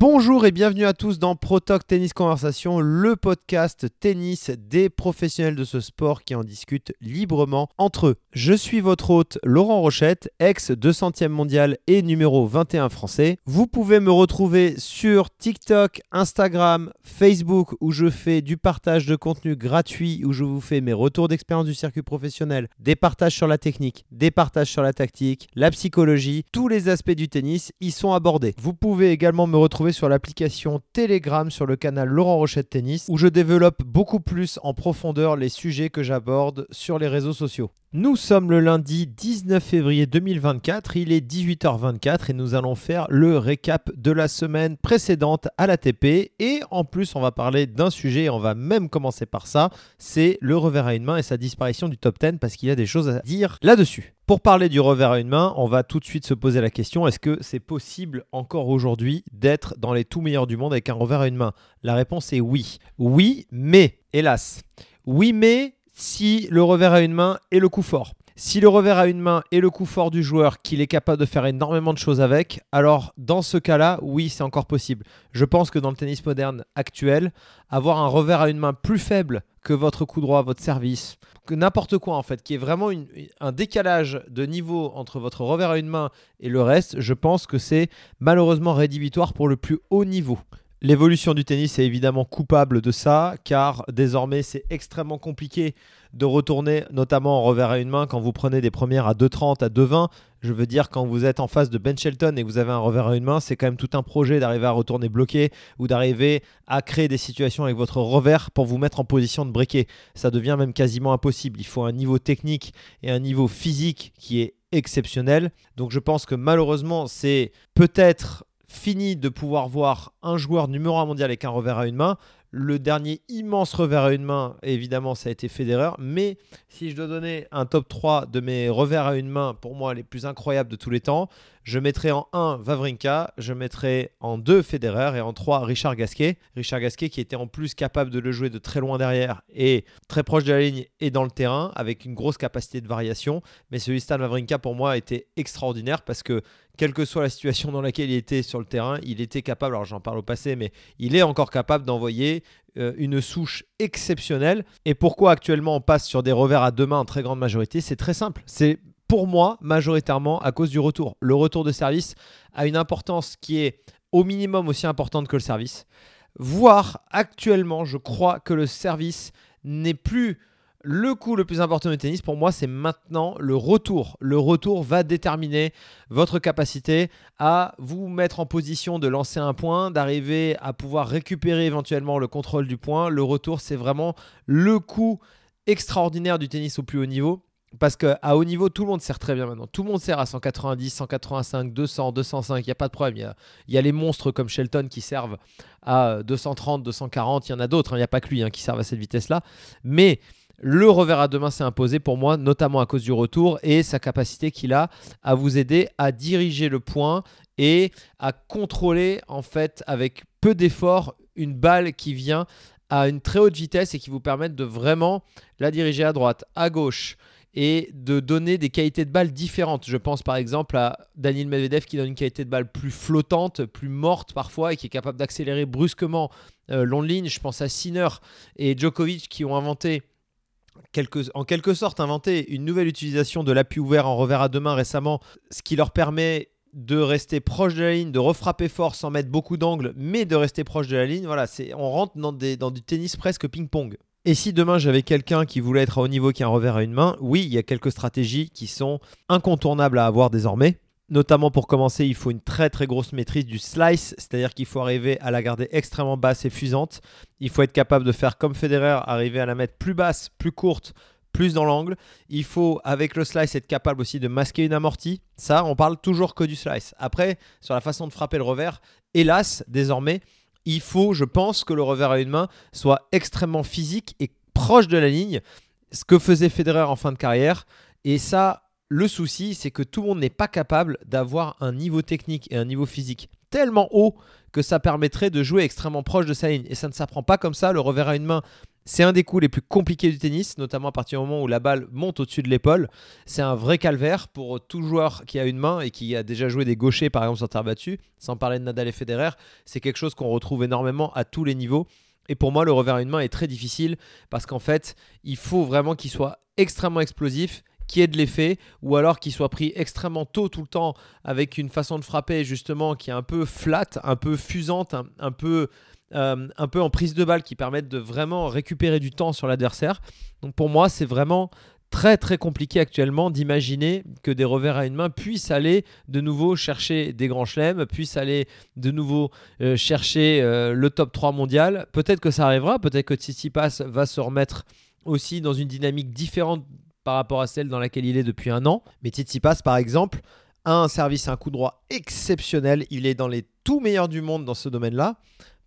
Bonjour et bienvenue à tous dans ProTalk Tennis Conversation, le podcast tennis des professionnels de ce sport qui en discutent librement entre eux. Je suis votre hôte Laurent Rochette, ex 200e mondial et numéro 21 français. Vous pouvez me retrouver sur TikTok, Instagram, Facebook où je fais du partage de contenu gratuit, où je vous fais mes retours d'expérience du circuit professionnel, des partages sur la technique, des partages sur la tactique, la psychologie, tous les aspects du tennis y sont abordés. Vous pouvez également me retrouver sur l'application Telegram sur le canal Laurent Rochette Tennis où je développe beaucoup plus en profondeur les sujets que j'aborde sur les réseaux sociaux. Nous sommes le lundi 19 février 2024, il est 18h24 et nous allons faire le récap de la semaine précédente à l'ATP et en plus on va parler d'un sujet, on va même commencer par ça, c'est le revers à une main et sa disparition du top 10 parce qu'il y a des choses à dire là-dessus. Pour parler du revers à une main, on va tout de suite se poser la question est-ce que c'est possible encore aujourd'hui d'être dans les tout meilleurs du monde avec un revers à une main? La réponse est oui. Oui, mais, hélas. Oui, mais si le revers à une main est le coup fort. Si le revers à une main est le coup fort du joueur, qu'il est capable de faire énormément de choses avec, alors dans ce cas-là, oui, c'est encore possible. Je pense que dans le tennis moderne actuel, avoir un revers à une main plus faible que votre coup droit, votre service, que n'importe quoi en fait, qui est vraiment un décalage de niveau entre votre revers à une main et le reste, je pense que c'est malheureusement rédhibitoire pour le plus haut niveau. L'évolution du tennis est évidemment coupable de ça, car désormais c'est extrêmement compliqué de retourner, notamment en revers à une main, quand vous prenez des premières à 2,30, à 2,20. Je veux dire, quand vous êtes en face de Ben Shelton et que vous avez un revers à une main, c'est quand même tout un projet d'arriver à retourner bloqué ou d'arriver à créer des situations avec votre revers pour vous mettre en position de breaker. Ça devient même quasiment impossible. Il faut un niveau technique et un niveau physique qui est exceptionnel. Donc je pense que malheureusement, c'est peut-être fini de pouvoir voir un joueur numéro 1 mondial avec un revers à une main. Le dernier immense revers à une main, évidemment, ça a été Federer. Mais si je dois donner un top 3 de mes revers à une main, pour moi, les plus incroyables de tous les temps, je mettrai en 1 Vavrinka, je mettrai en 2 Federer et en 3 Richard Gasquet. Richard Gasquet qui était en plus capable de le jouer de très loin derrière et très proche de la ligne et dans le terrain avec une grosse capacité de variation. Mais celui Stan Vavrinka pour moi était extraordinaire parce que quelle que soit la situation dans laquelle il était sur le terrain, il était capable, alors j'en parle au passé, mais il est encore capable d'envoyer euh, une souche exceptionnelle. Et pourquoi actuellement on passe sur des revers à deux mains en très grande majorité? C'est très simple. C'est pour moi majoritairement à cause du retour. Le retour de service a une importance qui est au minimum aussi importante que le service. Voire actuellement, je crois que le service n'est plus le coup le plus important du tennis, pour moi, c'est maintenant le retour. Le retour va déterminer votre capacité à vous mettre en position de lancer un point, d'arriver à pouvoir récupérer éventuellement le contrôle du point. Le retour, c'est vraiment le coup extraordinaire du tennis au plus haut niveau. Parce qu'à haut niveau, tout le monde sert très bien maintenant. Tout le monde sert à 190, 185, 200, 205. Il n'y a pas de problème. Il y, a, y, les monstres comme Shelton qui servent à 230, 240. Il y en a d'autres. Hein. Il n'y a pas que lui hein, qui servent à cette vitesse-là. Mais le revers à deux mains s'est imposé pour moi, notamment à cause du retour et sa capacité qu'il a à vous aider à diriger le point et à contrôler en fait avec peu d'effort une balle qui vient à une très haute vitesse et qui vous permet de vraiment la diriger à droite, à gauche et de donner des qualités de balle différentes. Je pense par exemple à Daniel Medvedev qui donne une qualité de balle plus flottante, plus morte parfois et qui est capable d'accélérer brusquement euh, long ligne. Je pense à Sinner et Djokovic qui ont inventé en quelque sorte inventé une nouvelle utilisation de l'appui ouvert en revers à deux mains récemment, ce qui leur permet de rester proche de la ligne, de refrapper fort sans mettre beaucoup d'angle, mais de rester proche de la ligne. Voilà, c'est, on rentre dans, dans du tennis presque ping-pong. Et si demain j'avais quelqu'un qui voulait être à haut niveau qui a un revers à une main, oui, il y a quelques stratégies qui sont incontournables à avoir désormais. Notamment pour commencer, il faut une très très grosse maîtrise du slice, c'est-à-dire qu'il faut arriver à la garder extrêmement basse et fusante. Il faut être capable de faire comme Federer, arriver à la mettre plus basse, plus courte, plus dans l'angle. Il faut, avec le slice, être capable aussi de masquer une amortie. Ça, on parle toujours que du slice. Après, sur la façon de frapper le revers, hélas, désormais, il faut, je pense, que le revers à une main soit extrêmement physique et proche de la ligne. Ce que faisait Federer en fin de carrière. Et ça, le souci, c'est que tout le monde n'est pas capable d'avoir un niveau technique et un niveau physique tellement haut que ça permettrait de jouer extrêmement proche de sa ligne. Et ça ne s'apprend pas comme ça. Le revers à une main, C'est un des coups les plus compliqués du tennis, notamment à partir du moment où la balle monte au-dessus de l'épaule. C'est un vrai calvaire pour tout joueur qui a une main et qui a déjà joué des gauchers, par exemple, sur terre battue, sans parler de Nadal et Federer. C'est quelque chose qu'on retrouve énormément à tous les niveaux. Et pour moi, le revers à une main est très difficile parce qu'en fait, il faut vraiment qu'il soit extrêmement explosif, qu'il ait de l'effet, ou alors qu'il soit pris extrêmement tôt tout le temps avec une façon de frapper justement qui est un peu flat, un peu fusante, un peu euh, un peu en prise de balle qui permettent de vraiment récupérer du temps sur l'adversaire. Donc pour moi, c'est vraiment très très compliqué actuellement d'imaginer que des revers à une main puissent aller de nouveau chercher des grands chelems, puissent aller de nouveau euh, chercher euh, le top 3 mondial. Peut-être que ça arrivera, peut-être que Tsitsipas va se remettre aussi dans une dynamique différente par rapport à celle dans laquelle il est depuis un an. Mais Tsitsipas par exemple a un service, un coup droit exceptionnel, il est dans les tout meilleurs du monde dans ce domaine-là.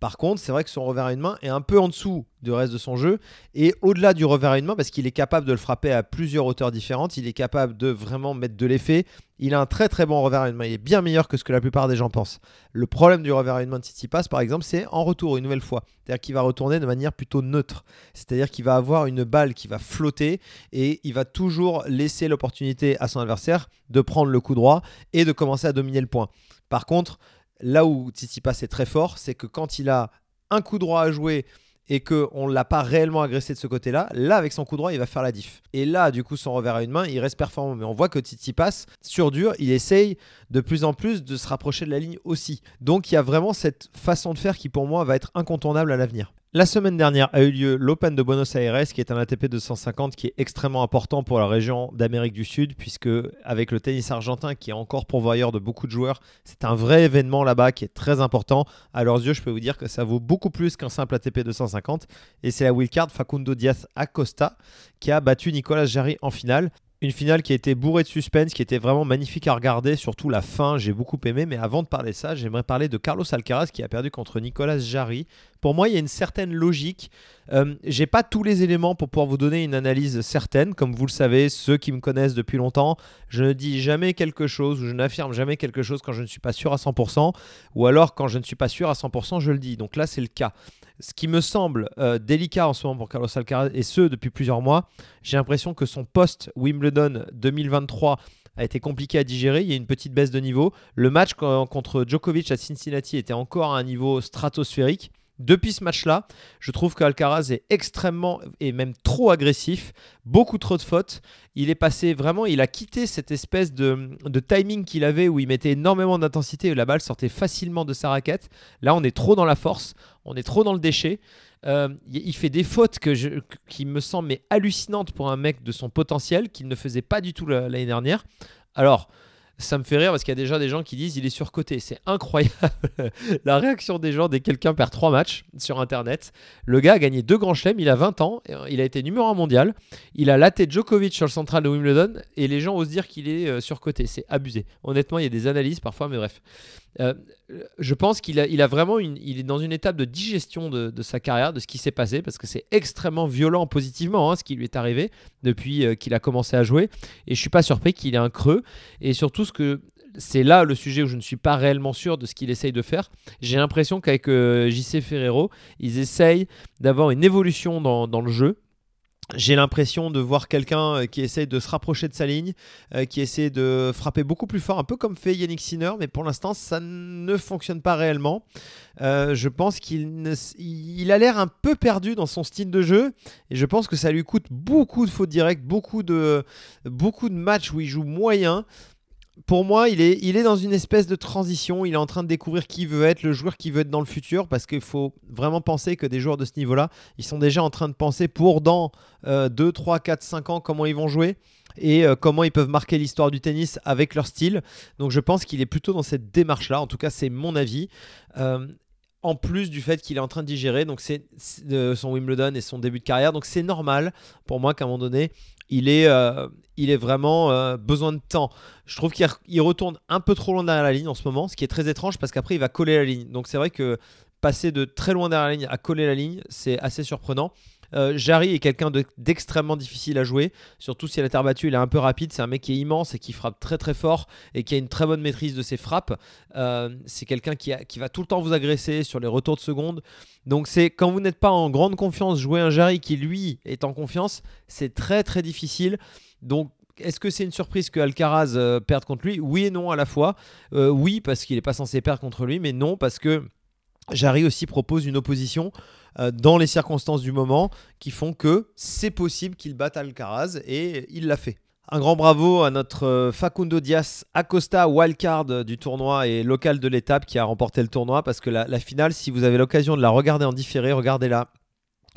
Par contre, c'est vrai que son revers à une main est un peu en dessous du reste de son jeu et au-delà du revers à une main parce qu'il est capable de le frapper à plusieurs hauteurs différentes, il est capable de vraiment mettre de l'effet. Il a un très très bon revers à une main, il est bien meilleur que ce que la plupart des gens pensent. Le problème du revers à une main de passe par exemple, c'est en retour une nouvelle fois. C'est-à-dire qu'il va retourner de manière plutôt neutre. C'est-à-dire qu'il va avoir une balle qui va flotter et il va toujours laisser l'opportunité à son adversaire de prendre le coup droit et de commencer à dominer le point. Par contre, là où Tsitsipas est très fort, c'est que quand il a un coup droit à jouer et qu'on ne l'a pas réellement agressé de ce côté-là, là, avec son coup droit, il va faire la diff. Et là, du coup, son revers à une main, il reste performant. Mais on voit que Tsitsipas, sur dur, il essaye de plus en plus de se rapprocher de la ligne aussi. Donc, il y a vraiment cette façon de faire qui, pour moi, va être incontournable à l'avenir. La semaine dernière a eu lieu l'Open de Buenos Aires, qui est un ATP 250 qui est extrêmement important pour la région d'Amérique du Sud, puisque avec le tennis argentin qui est encore pourvoyeur de beaucoup de joueurs, c'est un vrai événement là-bas qui est très important. À leurs yeux, je peux vous dire que ça vaut beaucoup plus qu'un simple ATP 250. Et c'est la wildcard Facundo Diaz Acosta qui a battu Nicolas Jarry en finale. Une finale qui a été bourrée de suspense, qui était vraiment magnifique à regarder, surtout la fin, j'ai beaucoup aimé. Mais avant de parler de ça, j'aimerais parler de Carlos Alcaraz qui a perdu contre Nicolas Jarry. Pour moi, il y a une certaine logique. Euh, j'ai pas tous les éléments pour pouvoir vous donner une analyse certaine. Comme vous le savez, ceux qui me connaissent depuis longtemps, je ne dis jamais quelque chose ou je n'affirme jamais quelque chose quand je ne suis pas sûr à 100%. Ou alors quand je ne suis pas sûr à 100%, je le dis. Donc là, c'est le cas ce qui me semble euh, délicat en ce moment pour Carlos Alcaraz, et ce depuis plusieurs mois, j'ai l'impression que son poste Wimbledon 2023 a été compliqué à digérer. Il y a une petite baisse de niveau. Le match contre Djokovic à Cincinnati était encore à un niveau stratosphérique. Depuis ce match-là, je trouve qu'Alcaraz est extrêmement et même trop agressif, beaucoup trop de fautes. Il est passé vraiment, il a quitté cette espèce de, timing qu'il avait où il mettait énormément d'intensité et la balle sortait facilement de sa raquette. Là, on est trop dans la force, on est trop dans le déchet. Euh, il fait des fautes qui me semblent hallucinantes pour un mec de son potentiel qu'il ne faisait pas du tout l'année dernière. Alors, ça me fait rire parce qu'il y a déjà des gens qui disent il est surcoté. C'est incroyable la réaction des gens dès que quelqu'un perd trois matchs sur Internet. Le gars a gagné deux grands chelems, il a 20 ans, il a été numéro 1 mondial, il a laté Djokovic sur le central de Wimbledon et les gens osent dire qu'il est euh, surcoté. C'est abusé. Honnêtement, il y a des analyses parfois, mais bref. Euh, je pense qu'il a, vraiment il est dans une étape de digestion de, sa carrière, de ce qui s'est passé, parce que c'est extrêmement violent positivement hein, ce qui lui est arrivé depuis euh, qu'il a commencé à jouer. Et je suis pas surpris qu'il ait un creux. Et surtout, ce que c'est là le sujet où je ne suis pas réellement sûr de ce qu'il essaye de faire. J'ai l'impression qu'avec euh, JC Ferrero, ils essayent d'avoir une évolution dans le jeu j'ai l'impression de voir quelqu'un euh, qui essaie de se rapprocher de sa ligne, euh, qui essaie de frapper beaucoup plus fort, un peu comme fait Yannick Sinner, mais pour l'instant ça ne fonctionne pas réellement. Euh, je pense qu'il il a l'air un peu perdu dans son style de jeu, et je pense que ça lui coûte beaucoup de fautes directes, beaucoup de, beaucoup de matchs où il joue moyen pour moi, il est, dans une espèce de transition. Il est en train de découvrir qui veut être, le joueur qui veut être dans le futur, parce qu'il faut vraiment penser que des joueurs de ce niveau-là, ils sont déjà en train de penser pour dans 2, 3, 4, 5 ans comment ils vont jouer et euh, comment ils peuvent marquer l'histoire du tennis avec leur style. Donc je pense qu'il est plutôt dans cette démarche-là. En tout cas, c'est mon avis. Euh, en plus du fait qu'il est en train de digérer donc c'est son Wimbledon et son début de carrière donc c'est normal pour moi qu'à un moment donné il est, euh, il est vraiment euh, besoin de temps. Je trouve qu'il retourne un peu trop loin derrière la ligne en ce moment, ce qui est très étrange parce qu'après il va coller la ligne. Donc c'est vrai que passer de très loin derrière la ligne à coller la ligne, c'est assez surprenant. Euh, Jarry est quelqu'un d'extrêmement difficile à jouer, surtout si la terre battue il est un peu rapide. C'est un mec qui est immense et qui frappe très très fort et qui a une très bonne maîtrise de ses frappes. Euh, c'est quelqu'un qui, qui, va tout le temps vous agresser sur les retours de seconde. Donc c'est quand vous n'êtes pas en grande confiance, jouer un Jarry qui lui est en confiance, c'est très très difficile. Donc est-ce que c'est une surprise que Alcaraz euh, perde contre lui? Oui et non à la fois. oui parce qu'il n'est pas censé perdre contre lui, mais non parce que Jarry aussi propose une opposition euh, dans les circonstances du moment qui font que c'est possible qu'il batte Alcaraz et il l'a fait. Un grand bravo à notre euh, Facundo Diaz Acosta, wildcard du tournoi et local de l'étape qui a remporté le tournoi parce que la, la finale, si vous avez l'occasion de la regarder en différé, regardez-la.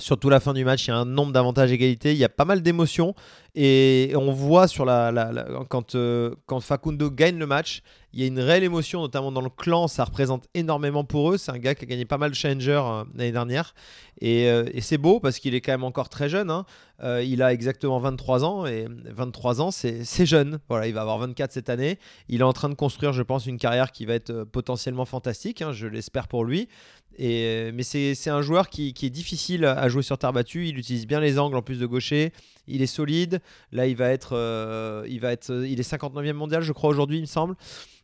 Surtout la fin du match, il y a un nombre d'avantages égalité, il y a pas mal d'émotions et on voit sur la, quand, euh, quand Facundo gagne le match, il y a une réelle émotion, notamment dans le clan, ça représente énormément pour eux. C'est un gars qui a gagné pas mal de Challenger euh, l'année dernière euh, et, c'est beau parce qu'il est quand même encore très jeune. Hein. il a exactement 23 ans et 23 ans, c'est jeune. Voilà, il va avoir 24 cette année. Il est en train de construire, je pense, une carrière qui va être potentiellement fantastique. Hein, je l'espère pour lui. Et, mais c'est un joueur qui, qui, est difficile à jouer sur terre battue. Il utilise bien les angles en plus de gaucher. Il est solide. Là, il va être, euh, il va être, il est 59e mondial, je crois aujourd'hui, il me semble.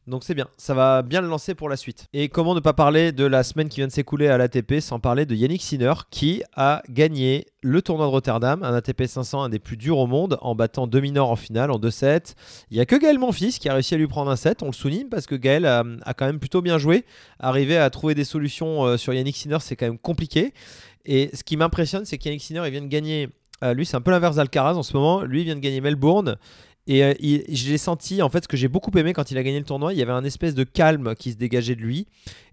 Donc c'est bien, ça va bien le lancer pour la suite. Et comment ne pas parler de la semaine qui vient de s'écouler à l'ATP sans parler de Yannick Sinner qui a gagné le tournoi de Rotterdam, un ATP 500, un des plus durs au monde, en battant Dominor en finale en 2-7. Il n'y a que Gaël Monfils qui a réussi à lui prendre un set, on le souligne parce que Gaël a, quand même plutôt bien joué. Arriver à trouver des solutions euh, sur Yannick Sinner, c'est quand même compliqué. Et ce qui m'impressionne, c'est qu'Yannick Sinner, il vient de gagner euh, lui, c'est un peu l'inverse d'Alcaraz en ce moment. Lui, vient de gagner Melbourne. Et euh, senti, en fait, ce que j'ai beaucoup aimé quand il a gagné le tournoi, il y avait un espèce de calme qui se dégageait de lui.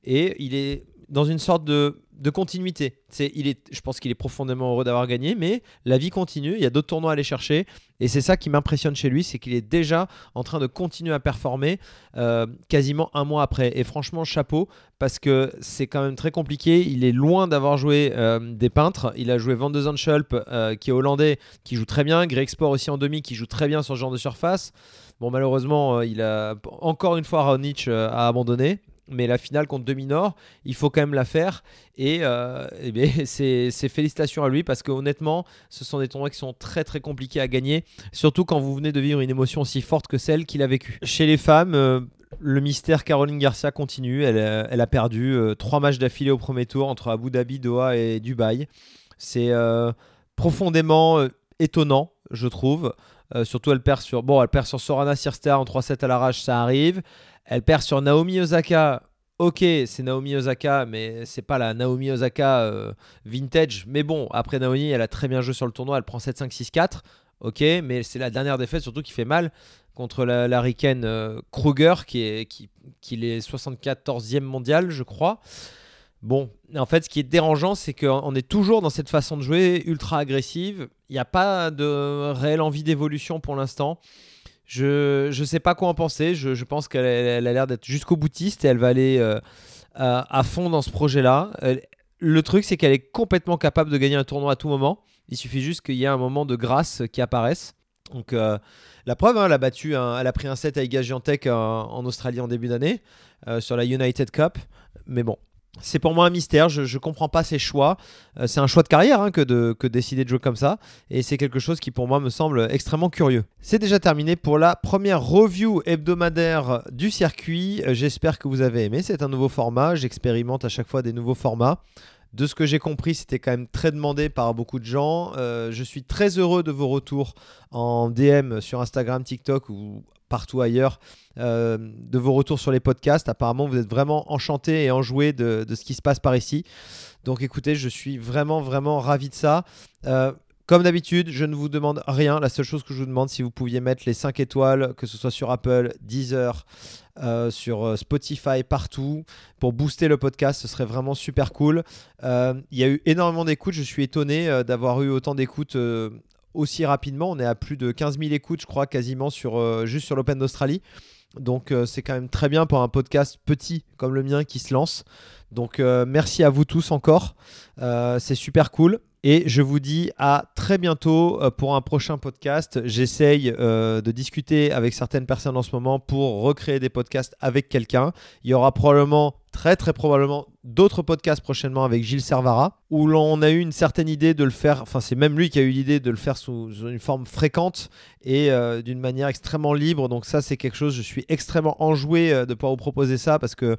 Et il est dans une sorte de de continuité. C'est, il est, je pense qu'il est profondément heureux d'avoir gagné, mais la vie continue. Il y a d'autres tournois à aller chercher, et c'est ça qui m'impressionne chez lui, c'est qu'il est déjà en train de continuer à performer euh, quasiment un mois après. Et franchement, chapeau, parce que c'est quand même très compliqué. Il est loin d'avoir joué euh, des peintres. Il a joué Van de Zandschulp, euh, qui est hollandais, qui joue très bien. Greg Sport aussi en demi, qui joue très bien sur ce genre de surface. Bon, malheureusement, il a encore une fois Raonic a abandonné mais la finale contre Dominor, il faut quand même la faire. Et, euh, eh c'est félicitations à lui parce que honnêtement, ce sont des tournois qui sont très très compliqués à gagner, surtout quand vous venez de vivre une émotion aussi forte que celle qu'il a vécue. Chez les femmes, euh, le mystère Caroline Garcia continue. Elle, euh, elle a perdu trois matchs d'affilée au premier tour entre Abu Dhabi, Doha et Dubaï. C'est profondément étonnant, je trouve. Surtout, elle perd sur, bon, elle perd sur Sorana Sirster en 3-7 à l'arrache, ça arrive. Elle perd sur Naomi Osaka. Ok, c'est Naomi Osaka, mais c'est pas la Naomi Osaka euh, vintage. Mais bon, après Naomi, elle a très bien joué sur le tournoi. Elle prend 7-5-6-4. Ok, mais c'est la dernière défaite surtout qui fait mal contre la, la euh, Kruger, qui est, qui, qui est 74e mondial, je crois. Bon, en fait, ce qui est dérangeant, c'est qu'on est toujours dans cette façon de jouer ultra agressive. Il n'y a pas de réelle envie d'évolution pour l'instant. Je ne sais pas quoi en penser. Je, pense qu'elle a l'air d'être jusqu'au boutiste et elle va aller euh, à, fond dans ce projet-là. Le truc, c'est qu'elle est complètement capable de gagner un tournoi à tout moment. Il suffit juste qu'il y ait un moment de grâce qui apparaisse. Donc, euh, la preuve, hein, elle, a battu elle a pris un set à Iga Giantec en, en Australie en début d'année euh, sur la United Cup. Mais bon, c'est pour moi un mystère, je ne comprends pas ses choix. Euh, c'est un choix de carrière hein, que, de, décider de jouer comme ça. Et c'est quelque chose qui pour moi me semble extrêmement curieux. C'est déjà terminé pour la première review hebdomadaire du circuit. Euh, j'espère que vous avez aimé. C'est un nouveau format. J'expérimente à chaque fois des nouveaux formats. De ce que j'ai compris, c'était quand même très demandé par beaucoup de gens. Euh, je suis très heureux de vos retours en DM sur Instagram, TikTok ou partout ailleurs euh, de vos retours sur les podcasts. Apparemment, vous êtes vraiment enchanté et enjoué de, de ce qui se passe par ici. Donc écoutez, je suis vraiment, vraiment ravi de ça. Euh, comme d'habitude, je ne vous demande rien. La seule chose que je vous demande, si vous pouviez mettre les 5 étoiles, que ce soit sur Apple, Deezer, euh, sur Spotify, partout, pour booster le podcast, ce serait vraiment super cool. Il y a eu énormément d'écoutes. Je suis étonné d'avoir eu autant d'écoutes aussi rapidement. On est à plus de 15 000 écoutes, je crois, quasiment euh, juste sur l'Open d'Australie. Donc euh, c'est quand même très bien pour un podcast petit comme le mien qui se lance. Donc merci à vous tous encore. c'est super cool. Et je vous dis à très bientôt pour un prochain podcast. J'essaye de discuter avec certaines personnes en ce moment pour recréer des podcasts avec quelqu'un. Il y aura probablement très très probablement d'autres podcasts prochainement avec Gilles Servara, où l'on a eu une certaine idée de le faire, enfin c'est même lui qui a eu l'idée de le faire sous, une forme fréquente et euh, d'une manière extrêmement libre. Donc ça c'est quelque chose, je suis extrêmement enjoué euh, de pouvoir vous proposer ça parce que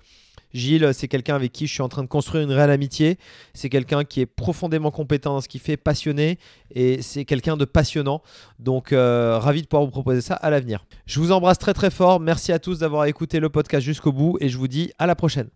Gilles, c'est quelqu'un avec qui je suis en train de construire une réelle amitié. C'est quelqu'un qui est profondément compétent dans ce qu'il fait, passionné, et c'est quelqu'un de passionnant. Donc, euh, ravi de pouvoir vous proposer ça à l'avenir. Je vous embrasse très très fort. Merci à tous d'avoir écouté le podcast jusqu'au bout, et je vous dis à la prochaine.